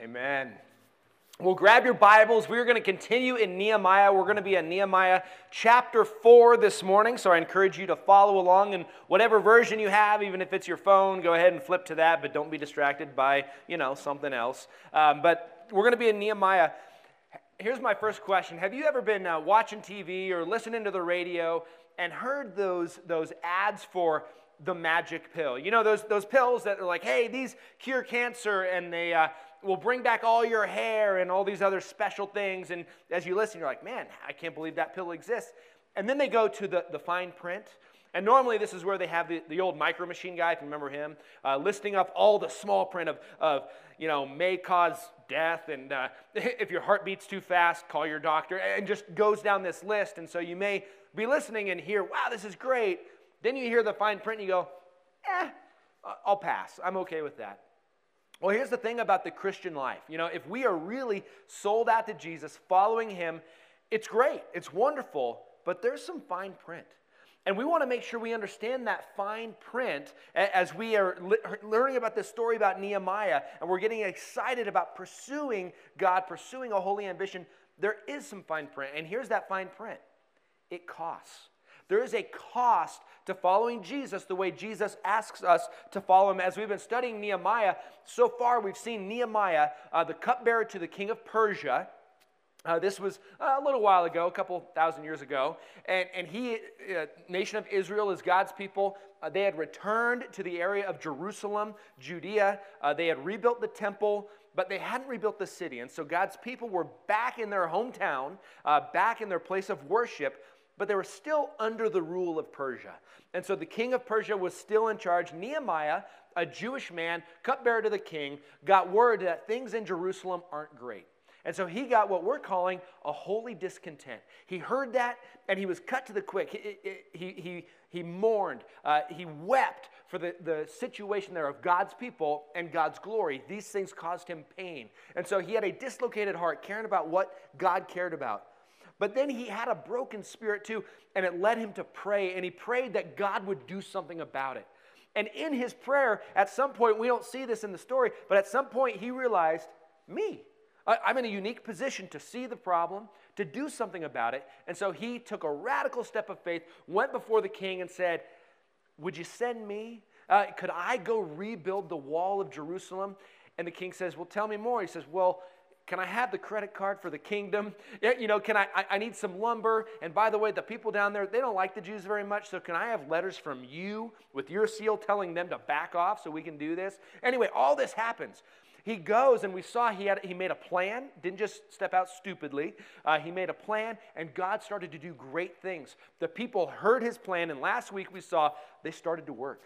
Amen. Well, grab your Bibles. We're going to continue in Nehemiah. We're going to be in Nehemiah chapter 4 this morning. So I encourage you to follow along in whatever version you have, even if it's your phone, go ahead and flip to that, but don't be distracted by, you know, something else. Um, but we're going to be in Nehemiah. Here's my first question Have you ever been uh, watching TV or listening to the radio and heard those, those ads for the magic pill? You know, those, those pills that are like, hey, these cure cancer and they. Uh, will bring back all your hair and all these other special things. And as you listen, you're like, man, I can't believe that pill exists. And then they go to the, the fine print. And normally, this is where they have the, the old micro machine guy, if you remember him, uh, listing up all the small print of, of, you know, may cause death. And uh, if your heart beats too fast, call your doctor. And just goes down this list. And so you may be listening and hear, wow, this is great. Then you hear the fine print and you go, eh, I'll pass. I'm okay with that. Well, here's the thing about the Christian life. You know, if we are really sold out to Jesus, following him, it's great, it's wonderful, but there's some fine print. And we want to make sure we understand that fine print as we are learning about this story about Nehemiah and we're getting excited about pursuing God, pursuing a holy ambition. There is some fine print. And here's that fine print it costs. There is a cost to following Jesus the way Jesus asks us to follow him. As we've been studying Nehemiah, so far we've seen Nehemiah, uh, the cupbearer to the king of Persia. Uh, this was a little while ago, a couple thousand years ago. And, and he, uh, nation of Israel, is God's people. Uh, they had returned to the area of Jerusalem, Judea. Uh, they had rebuilt the temple, but they hadn't rebuilt the city. And so God's people were back in their hometown, uh, back in their place of worship but they were still under the rule of Persia. And so the king of Persia was still in charge. Nehemiah, a Jewish man, cupbearer to the king, got word that things in Jerusalem aren't great. And so he got what we're calling a holy discontent. He heard that and he was cut to the quick. He, he, he, he mourned, uh, he wept for the, the situation there of God's people and God's glory. These things caused him pain. And so he had a dislocated heart, caring about what God cared about. But then he had a broken spirit too, and it led him to pray, and he prayed that God would do something about it. And in his prayer, at some point, we don't see this in the story, but at some point he realized, me. I'm in a unique position to see the problem, to do something about it. And so he took a radical step of faith, went before the king, and said, Would you send me? Uh, could I go rebuild the wall of Jerusalem? And the king says, Well, tell me more. He says, Well, can I have the credit card for the kingdom? You know, can I, I, I need some lumber? And by the way, the people down there, they don't like the Jews very much. So can I have letters from you with your seal telling them to back off so we can do this? Anyway, all this happens. He goes, and we saw he, had, he made a plan, didn't just step out stupidly. Uh, he made a plan, and God started to do great things. The people heard his plan, and last week we saw they started to work.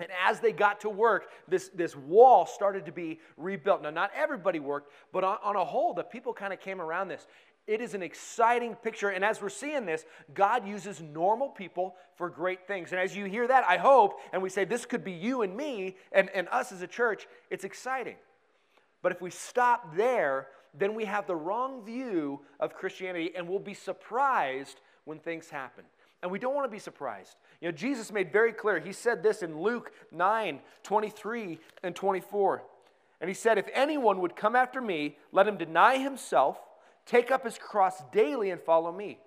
And as they got to work, this, this wall started to be rebuilt. Now, not everybody worked, but on, on a whole, the people kind of came around this. It is an exciting picture. And as we're seeing this, God uses normal people for great things. And as you hear that, I hope, and we say this could be you and me and, and us as a church, it's exciting. But if we stop there, then we have the wrong view of Christianity and we'll be surprised when things happen. And we don't want to be surprised. You know, Jesus made very clear, he said this in Luke 9 23 and 24. And he said, If anyone would come after me, let him deny himself, take up his cross daily, and follow me.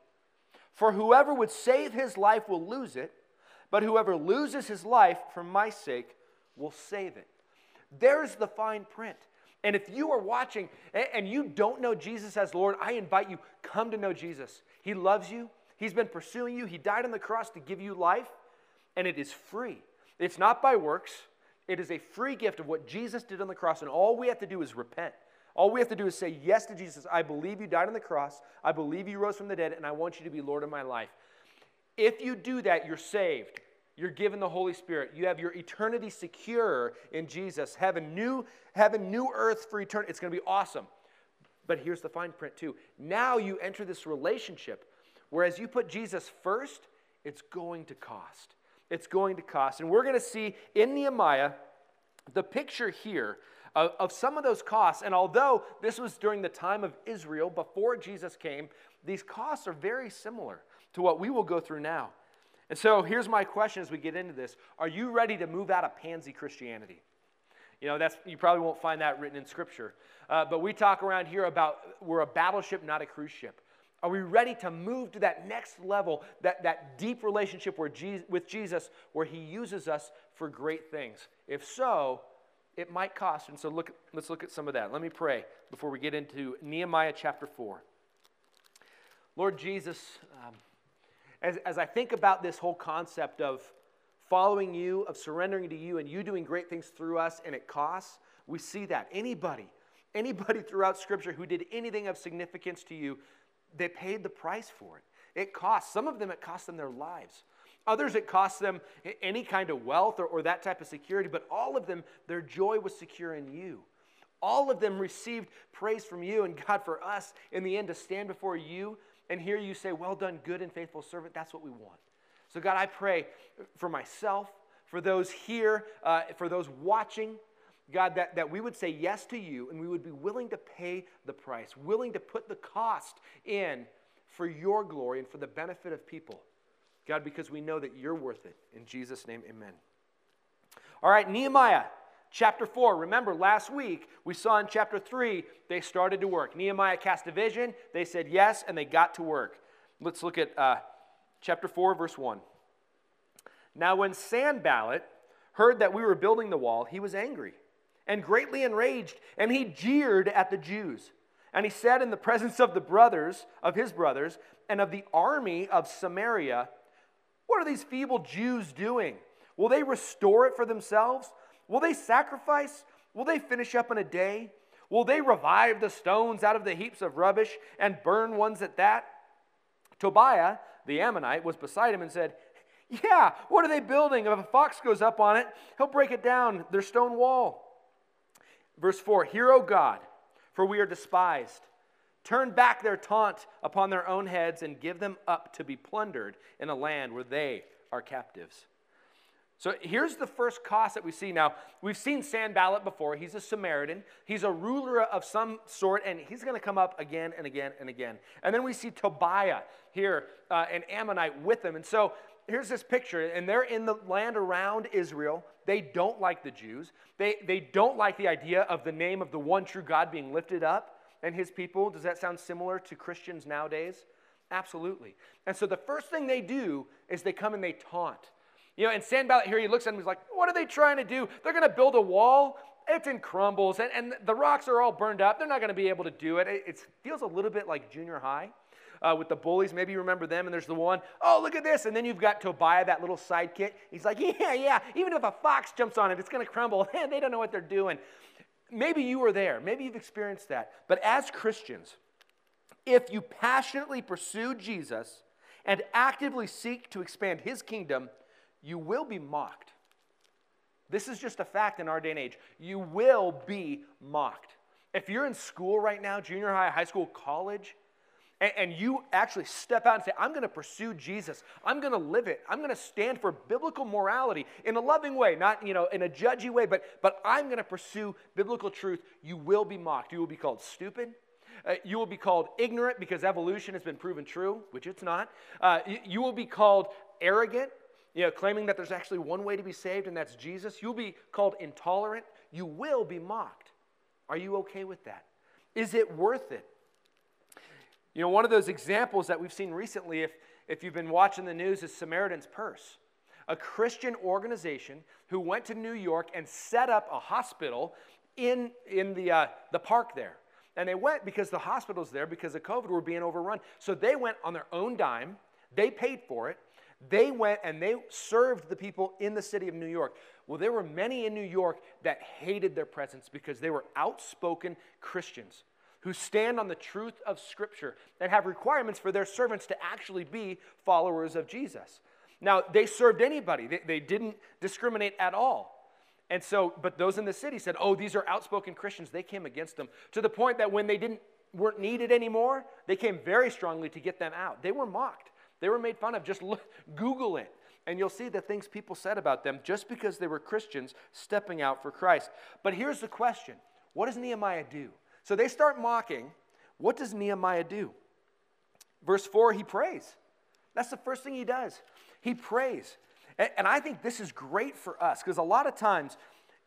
For whoever would save his life will lose it, but whoever loses his life for my sake will save it. There's the fine print. And if you are watching and you don't know Jesus as Lord, I invite you, come to know Jesus. He loves you. He's been pursuing you. He died on the cross to give you life, and it is free. It's not by works, it is a free gift of what Jesus did on the cross, and all we have to do is repent. All we have to do is say yes to Jesus. I believe you died on the cross. I believe you rose from the dead, and I want you to be Lord of my life. If you do that, you're saved. You're given the Holy Spirit. You have your eternity secure in Jesus. Heaven, new heaven, new earth for eternity. It's going to be awesome. But here's the fine print too. Now you enter this relationship Whereas you put Jesus first, it's going to cost. It's going to cost. And we're going to see in Nehemiah the picture here of, of, some of those costs. And although this was during the time of Israel, before Jesus came, these costs are very similar to what we will go through now. And so here's my question as we get into this Are you ready to move out of pansy Christianity? You know, that's, you probably won't find that written in Scripture. Uh, but we talk around here about we're a battleship, not a cruise ship. Are we ready to move to that next level, that, that deep relationship where Jesus, with Jesus, where He uses us for great things? If so, it might cost. And so look, let's look at some of that. Let me pray before we get into Nehemiah chapter 4. Lord Jesus, um, as, as I think about this whole concept of following you, of surrendering to you, and you doing great things through us, and it costs, we see that. Anybody, anybody throughout Scripture who did anything of significance to you, they paid the price for it. It cost. Some of them, it cost them their lives. Others, it cost them any kind of wealth or, or that type of security, but all of them, their joy was secure in you. All of them received praise from you, and God, for us, in the end, to stand before you and hear you say, Well done, good and faithful servant, that's what we want. So, God, I pray for myself, for those here, uh, for those watching, God, that, that we would say yes to you and we would be willing to pay the price, willing to put the cost in for your glory and for the benefit of people. God, because we know that you're worth it. In Jesus' name, amen. All right, Nehemiah chapter 4. Remember, last week we saw in chapter 3 they started to work. Nehemiah cast a vision, they said yes, and they got to work. Let's look at uh, chapter 4, verse 1. Now, when Sanballat heard that we were building the wall, he was angry and greatly enraged, and he jeered at the Jews. And he said in the presence of the brothers, of his brothers, and of the army of Samaria, what are these feeble Jews doing? Will they restore it for themselves? Will they sacrifice? Will they finish up in a day? Will they revive the stones out of the heaps of rubbish and burn ones at that? Tobiah, the Ammonite, was beside him and said, Yeah, what are they building? If a fox goes up on it, he'll break it down, their stone wall. Verse 4 Hear, O God, for we are despised. Turn back their taunt upon their own heads and give them up to be plundered in a land where they are captives. So here's the first cost that we see. Now, we've seen Sanballat before. He's a Samaritan. He's a ruler of some sort, and he's going to come up again and again and again. And then we see Tobiah here, uh, an Ammonite, with him. And so here's this picture, and they're in the land around Israel. They don't like the Jews. They, they don't like the idea of the name of the one true God being lifted up and his people. Does that sound similar to Christians nowadays? Absolutely. And so the first thing they do is they come and they taunt. You know, and Sanballat here, he looks at him, he's like, what are they trying to do? They're going to build a wall. It's in crumbles, and, and the rocks are all burned up. They're not going to be able to do it. It, it feels a little bit like junior high. Uh, with the bullies. Maybe you remember them, and there's the one, oh, look at this. And then you've got Tobiah, that little sidekick. He's like, yeah, yeah, even if a fox jumps on it, it's going to crumble. And they don't know what they're doing maybe you were there, maybe you've experienced that. But as Christians, if you passionately pursue Jesus and actively seek to expand his kingdom, you will be mocked. This is just a fact in our day and age. You will be mocked. If you're in school right now, junior high, high school, college, and, and you actually step out and say, I'm going to pursue Jesus. I'm going to live it. I'm going to stand for biblical morality in a loving way, not you know in a judgy way, but, but I'm going to pursue biblical truth. You will be mocked. You will be called stupid. Uh, you will be called ignorant because evolution has been proven true, which it's not. Uh, you, you will be called arrogant, you know, claiming that there's actually one way to be saved, and that's Jesus. You'll be called intolerant. You will be mocked. Are you okay with that? Is it worth it? You know, one of those examples that we've seen recently, if, if you've been watching the news, is Samaritan's Purse, a Christian organization who went to New York and set up a hospital in, in the, uh, the park there. And they went because the hospitals there, because of COVID, were being overrun. So they went on their own dime, they paid for it. They went and they served the people in the city of New York. Well, there were many in New York that hated their presence because they were outspoken Christians who stand on the truth of Scripture and have requirements for their servants to actually be followers of Jesus. Now, they served anybody, they, they didn't discriminate at all. And so, but those in the city said, oh, these are outspoken Christians. They came against them to the point that when they didn't, weren't needed anymore, they came very strongly to get them out. They were mocked, they were made fun of. Just look, Google it and you'll see the things people said about them just because they were Christians stepping out for Christ. But here's the question what does Nehemiah do? So they start mocking. What does Nehemiah do? Verse 4, he prays. That's the first thing he does. He prays. And, I think this is great for us because a lot of times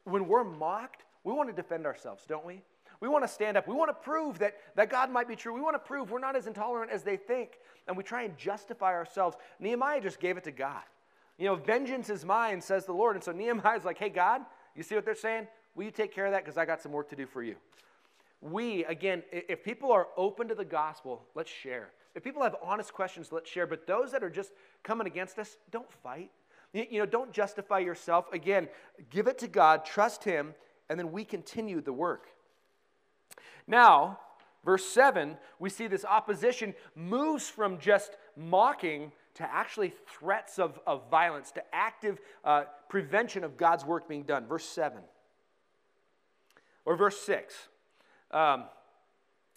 when we're mocked, we want to defend ourselves, don't we? We want to stand up. We want to prove that, that God might be true. We want to prove we're not as intolerant as they think. And we try and justify ourselves. Nehemiah just gave it to God. You know, vengeance is mine, says the Lord. And so Nehemiah's like, hey, God, you see what they're saying? Will you take care of that? Because I got some work to do for you. We, again, if people are open to the gospel, let's share. If people have honest questions, let's share. But those that are just coming against us, don't fight. You know, don't justify yourself. Again, give it to God, trust Him, and then we continue the work. Now, verse 7, we see this opposition moves from just mocking to actually threats of, of violence, to active uh, prevention of God's work being done. Verse 7. Or verse 6. Um,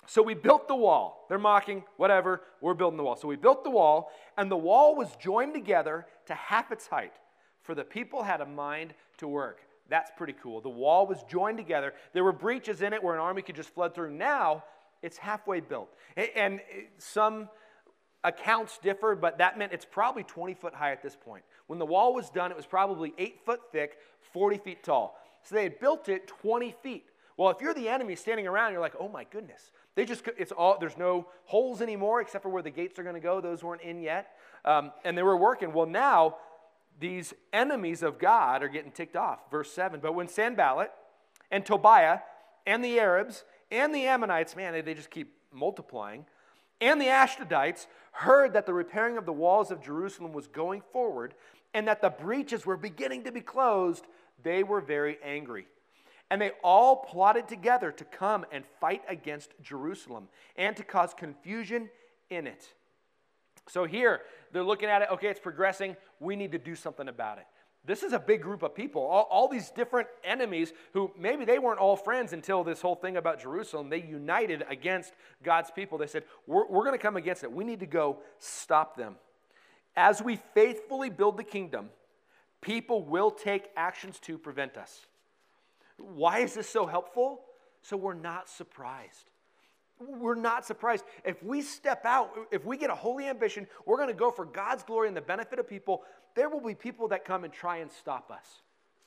so we built the wall. They're mocking, whatever, we're building the wall. So we built the wall, and the wall was joined together to half its height, for the people had a mind to work. That's pretty cool. The wall was joined together. There were breaches in it where an army could just flood through. Now it's halfway built. And some accounts differ, but that meant it's probably 20 foot high at this point. When the wall was done, it was probably 8 foot thick, 40 feet tall. So they had built it 20 feet. Well, if you're the enemy standing around, you're like, oh my goodness. They just, it's all, there's no holes anymore except for where the gates are going to go. Those weren't in yet. Um, and they were working. Well, now these enemies of God are getting ticked off. Verse 7 But when Sanballat and Tobiah and the Arabs and the Ammonites, man, they just keep multiplying, and the Ashdodites heard that the repairing of the walls of Jerusalem was going forward and that the breaches were beginning to be closed, they were very angry. And they all plotted together to come and fight against Jerusalem and to cause confusion in it. So here, they're looking at it, okay, it's progressing. We need to do something about it. This is a big group of people, all, all, these different enemies who maybe they weren't all friends until this whole thing about Jerusalem. They united against God's people. They said, We're, we're going to come against it. We need to go stop them. As we faithfully build the kingdom, people will take actions to prevent us. Why is this so helpful? So we're not surprised we're not surprised. If we step out, if we get a holy ambition, we're going to go for God's glory and the benefit of people, there will be people that come and try and stop us.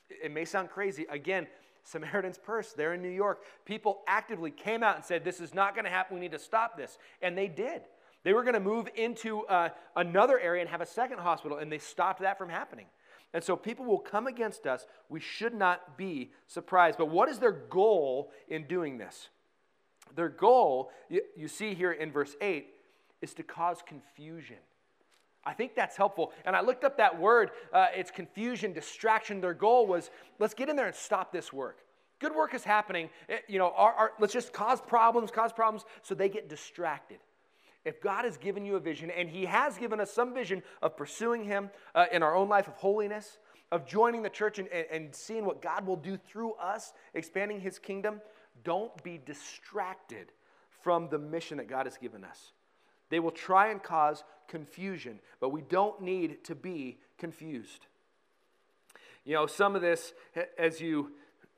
It may sound crazy. Again, Samaritan's Purse, there in New York, people actively came out and said, This is not going to happen. We need to stop this. And they did. They were going to move into uh, another area and have a second hospital, and they stopped that from happening. And so people will come against us. We should not be surprised. But what is their goal in doing this? Their goal, you, see here in verse 8, is to cause confusion. I think that's helpful. And I looked up that word. Uh, it's confusion, distraction. Their goal was let's get in there and stop this work. Good work is happening. It, eh, you know, our, our, let's just cause problems, cause problems so they get distracted. If God has given you a vision, and He has given us some vision of pursuing Him uh, in our own life of holiness, of joining the church and, and, and seeing what God will do through us, expanding His kingdom, don't be distracted from the mission that God has given us. They will try and cause confusion, but we don't need to be confused. You know, some of this, as you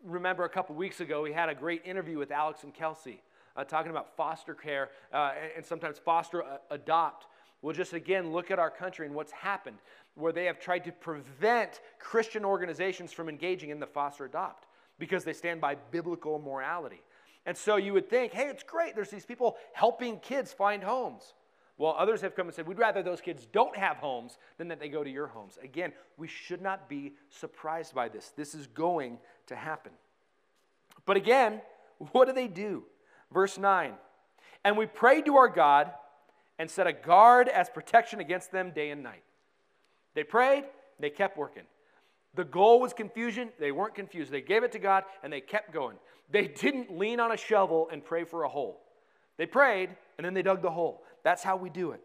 remember a couple weeks ago, we had a great interview with Alex and Kelsey uh, talking about foster care uh, and sometimes foster uh, adopt. We'll just again look at our country and what's happened, where they have tried to prevent Christian organizations from engaging in the foster adopt because they stand by biblical morality. And so you would think, hey, it's great. There's these people helping kids find homes. Well, others have come and said, we'd rather those kids don't have homes than that they go to your homes. Again, we should not be surprised by this. This is going to happen. But again, what do they do? Verse 9 And we prayed to our God and set a guard as protection against them day and night. They prayed, they kept working. The goal was confusion. They weren't confused. They gave it to God and they kept going. They didn't lean on a shovel and pray for a hole. They prayed and then they dug the hole. That's how we do it.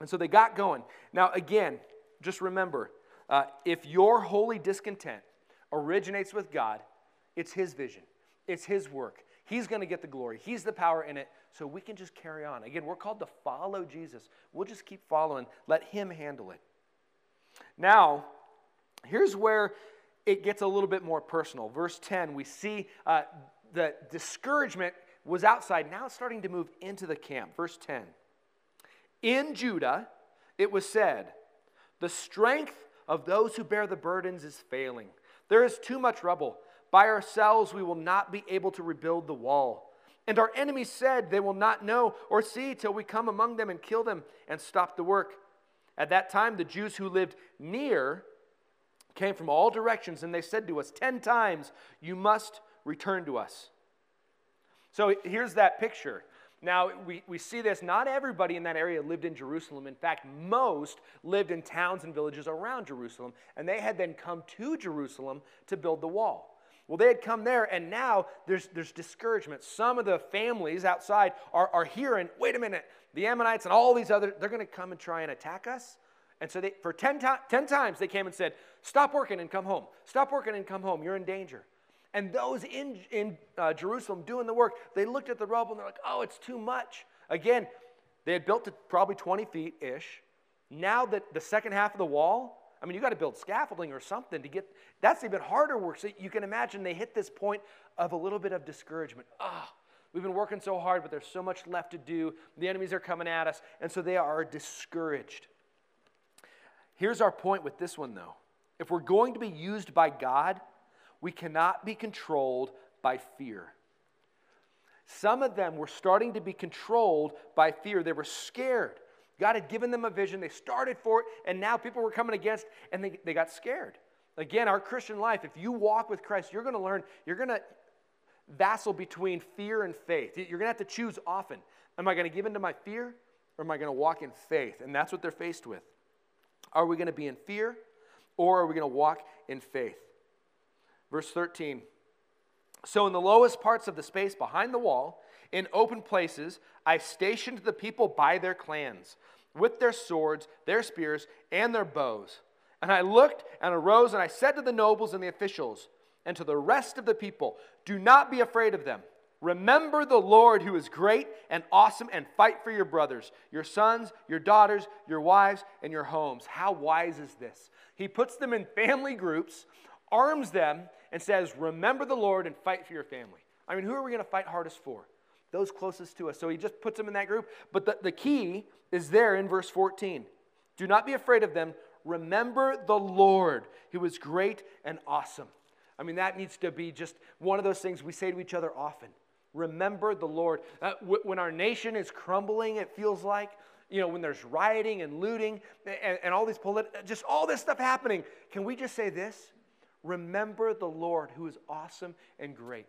And so they got going. Now, again, just remember uh, if your holy discontent originates with God, it's His vision, it's His work. He's going to get the glory, He's the power in it. So we can just carry on. Again, we're called to follow Jesus. We'll just keep following, let Him handle it. Now, Here's where it gets a little bit more personal. Verse 10, we see uh, the discouragement was outside. Now it's starting to move into the camp. Verse 10. In Judah, it was said, The strength of those who bear the burdens is failing. There is too much rubble. By ourselves we will not be able to rebuild the wall. And our enemies said, They will not know or see till we come among them and kill them and stop the work. At that time, the Jews who lived near came from all directions, and they said to us, Ten times you must return to us. So here's that picture. Now, we, we see this, not everybody in that area lived in Jerusalem. In fact, most lived in towns and villages around Jerusalem, and they had then come to Jerusalem to build the wall. Well, they had come there, and now there's, there's discouragement. Some of the families outside are, are hearing, wait a minute, the Ammonites and all these other, they're going to come and try and attack us. And so they, for 10, to, 10 times they came and said, Stop working and come home. Stop working and come home. You're in danger. And those in, in uh, Jerusalem doing the work, they looked at the rubble and they're like, oh, it's too much. Again, they had built it probably 20 feet ish. Now that the second half of the wall, I mean, you got to build scaffolding or something to get, that's even harder work. So you can imagine they hit this point of a little bit of discouragement. Ah, oh, we've been working so hard, but there's so much left to do. The enemies are coming at us. And so they are discouraged. Here's our point with this one, though. If we're going to be used by God, we cannot be controlled by fear. Some of them were starting to be controlled by fear. They were scared. God had given them a vision. They started for it, and now people were coming against, and they, they got scared. Again, our Christian life, if you walk with Christ, you're going to learn, you're going to vassal between fear and faith. You're going to have to choose often. Am I going to give in to my fear, or am I going to walk in faith? And that's what they're faced with. Are we going to be in fear, or are we going to walk in faith? Verse 13. So, in the lowest parts of the space behind the wall, in open places, I stationed the people by their clans, with their swords, their spears, and their bows. And I looked and arose, and I said to the nobles and the officials, and to the rest of the people, Do not be afraid of them. Remember the Lord who is great and awesome, and fight for your brothers, your sons, your daughters, your wives, and your homes. How wise is this? He puts them in family groups, arms them, and says, Remember the Lord and fight for your family. I mean, who are we going to fight hardest for? Those closest to us. So he just puts them in that group. But the, the key is there in verse 14. Do not be afraid of them. Remember the Lord, who is great and awesome. I mean, that needs to be just one of those things we say to each other often. Remember the Lord. Uh, when our nation is crumbling, it feels like, you know, when there's rioting and looting and, and all these just all this stuff happening, can we just say this? Remember the Lord who is awesome and great.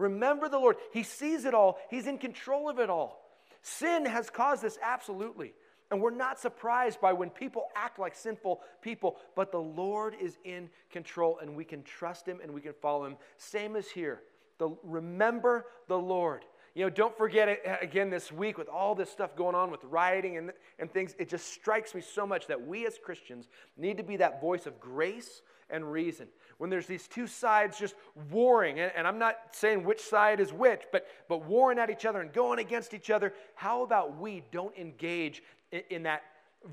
Remember the Lord. He sees it all, He's in control of it all. Sin has caused this, absolutely. And we're not surprised by when people act like sinful people, but the Lord is in control and we can trust Him and we can follow Him. Same as here. The, remember the Lord. You know, don't forget it uh, again this week with all this stuff going on with rioting and, and things. It just strikes me so much that we as Christians need to be that voice of grace and reason. When there's these two sides just warring, and, and I'm not saying which side is which, but, but warring at each other and going against each other, how about we don't engage in, in that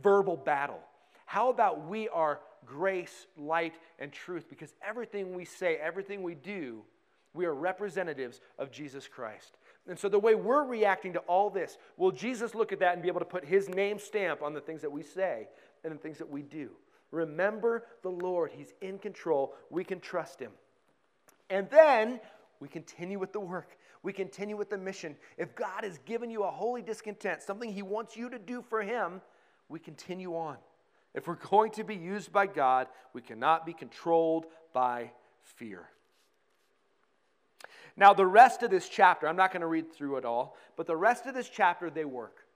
verbal battle? How about we are grace, light, and truth? Because everything we say, everything we do, we are representatives of Jesus Christ. And so, the way we're reacting to all this, will Jesus look at that and be able to put his name stamp on the things that we say and the things that we do? Remember the Lord, he's in control. We can trust him. And then we continue with the work. We continue with the mission. If God has given you a holy discontent, something he wants you to do for him, we continue on. If we're going to be used by God, we cannot be controlled by fear. Now, the rest of this chapter, I'm not going to read through it all, but the rest of this chapter, they work.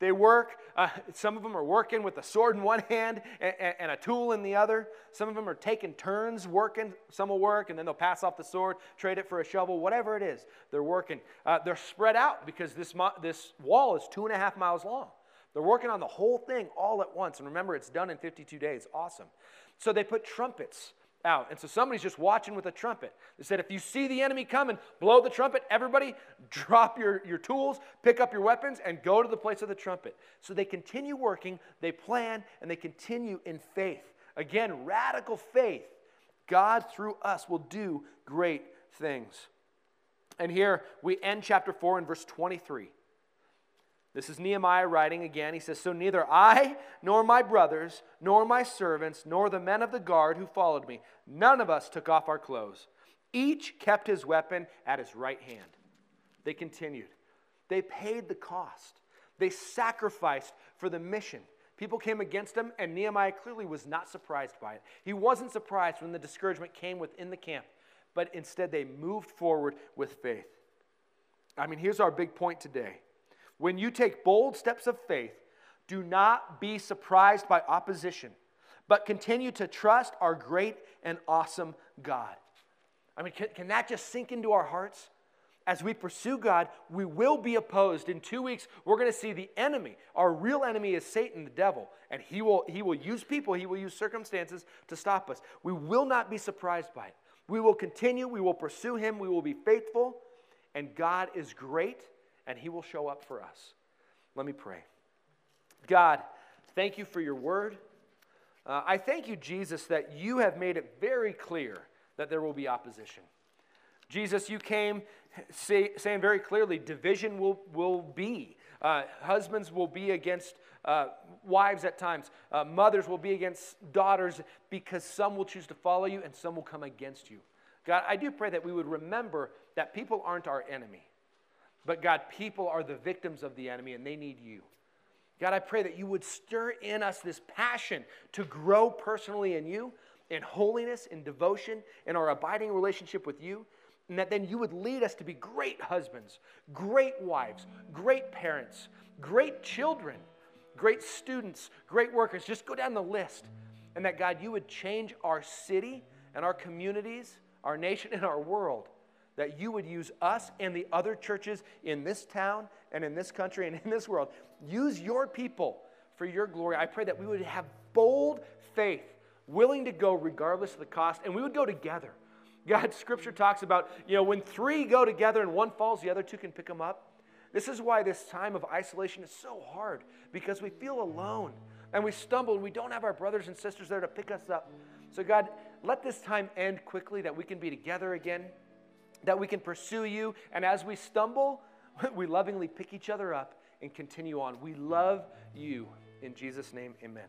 They work, uh, some of them are working with a sword in one hand and, and, a tool in the other. Some of them are taking turns working. Some will work and then they'll pass off the sword, trade it for a shovel, whatever it is. They're working. Uh, they're spread out because this, mo- this wall is two and a half miles long. They're working on the whole thing all at once. And remember, it's done in 52 days. Awesome. So they put trumpets out. And so somebody's just watching with a trumpet. They said, if you see the enemy coming, blow the trumpet. Everybody, drop your, your tools, pick up your weapons, and go to the place of the trumpet. So they continue working, they plan, and they continue in faith. Again, radical faith. God, through us, will do great things. And here we end chapter 4 in verse 23. This is Nehemiah writing again. He says, So neither I, nor my brothers, nor my servants, nor the men of the guard who followed me, none of us took off our clothes. Each kept his weapon at his right hand. They continued. They paid the cost. They sacrificed for the mission. People came against him, and Nehemiah clearly was not surprised by it. He wasn't surprised when the discouragement came within the camp, but instead they moved forward with faith. I mean, here's our big point today. When you take bold steps of faith, do not be surprised by opposition, but continue to trust our great and awesome God. I mean, can, can that just sink into our hearts? As we pursue God, we will be opposed. In two weeks, we're going to see the enemy. Our real enemy is Satan, the devil, and he will, he will use people, he will use circumstances to stop us. We will not be surprised by it. We will continue, we will pursue him, we will be faithful, and God is great, and he will show up for us. Let me pray. God, thank you for your word. Uh, I thank you, Jesus, that you have made it very clear that there will be opposition. Jesus, you came say, saying very clearly division will, will be. Uh, husbands will be against uh, wives at times. Uh, mothers will be against daughters because some will choose to follow you and some will come against you. God, I do pray that we would remember that people aren't our enemy. But God, people are the victims of the enemy and they need you. God, I pray that you would stir in us this passion to grow personally in you, in holiness, in devotion, in our abiding relationship with you, and that then you would lead us to be great husbands, great wives, great parents, great children, great students, great workers. Just go down the list. And that, God, you would change our city and our communities, our nation, and our world. That you would use us and the other churches in this town and in this country and in this world. Use your people for your glory. I pray that we would have bold faith willing to go regardless of the cost, and we would go together. God, scripture talks about, you know, when three go together and one falls, the other two can pick them up. This is why this time of isolation is so hard because we feel alone and we stumble and we don't have our brothers and sisters there to pick us up. So, God, let this time end quickly that we can be together again, that we can pursue you, and as we stumble, we lovingly pick each other up and continue on. We love you. In Jesus' name, amen.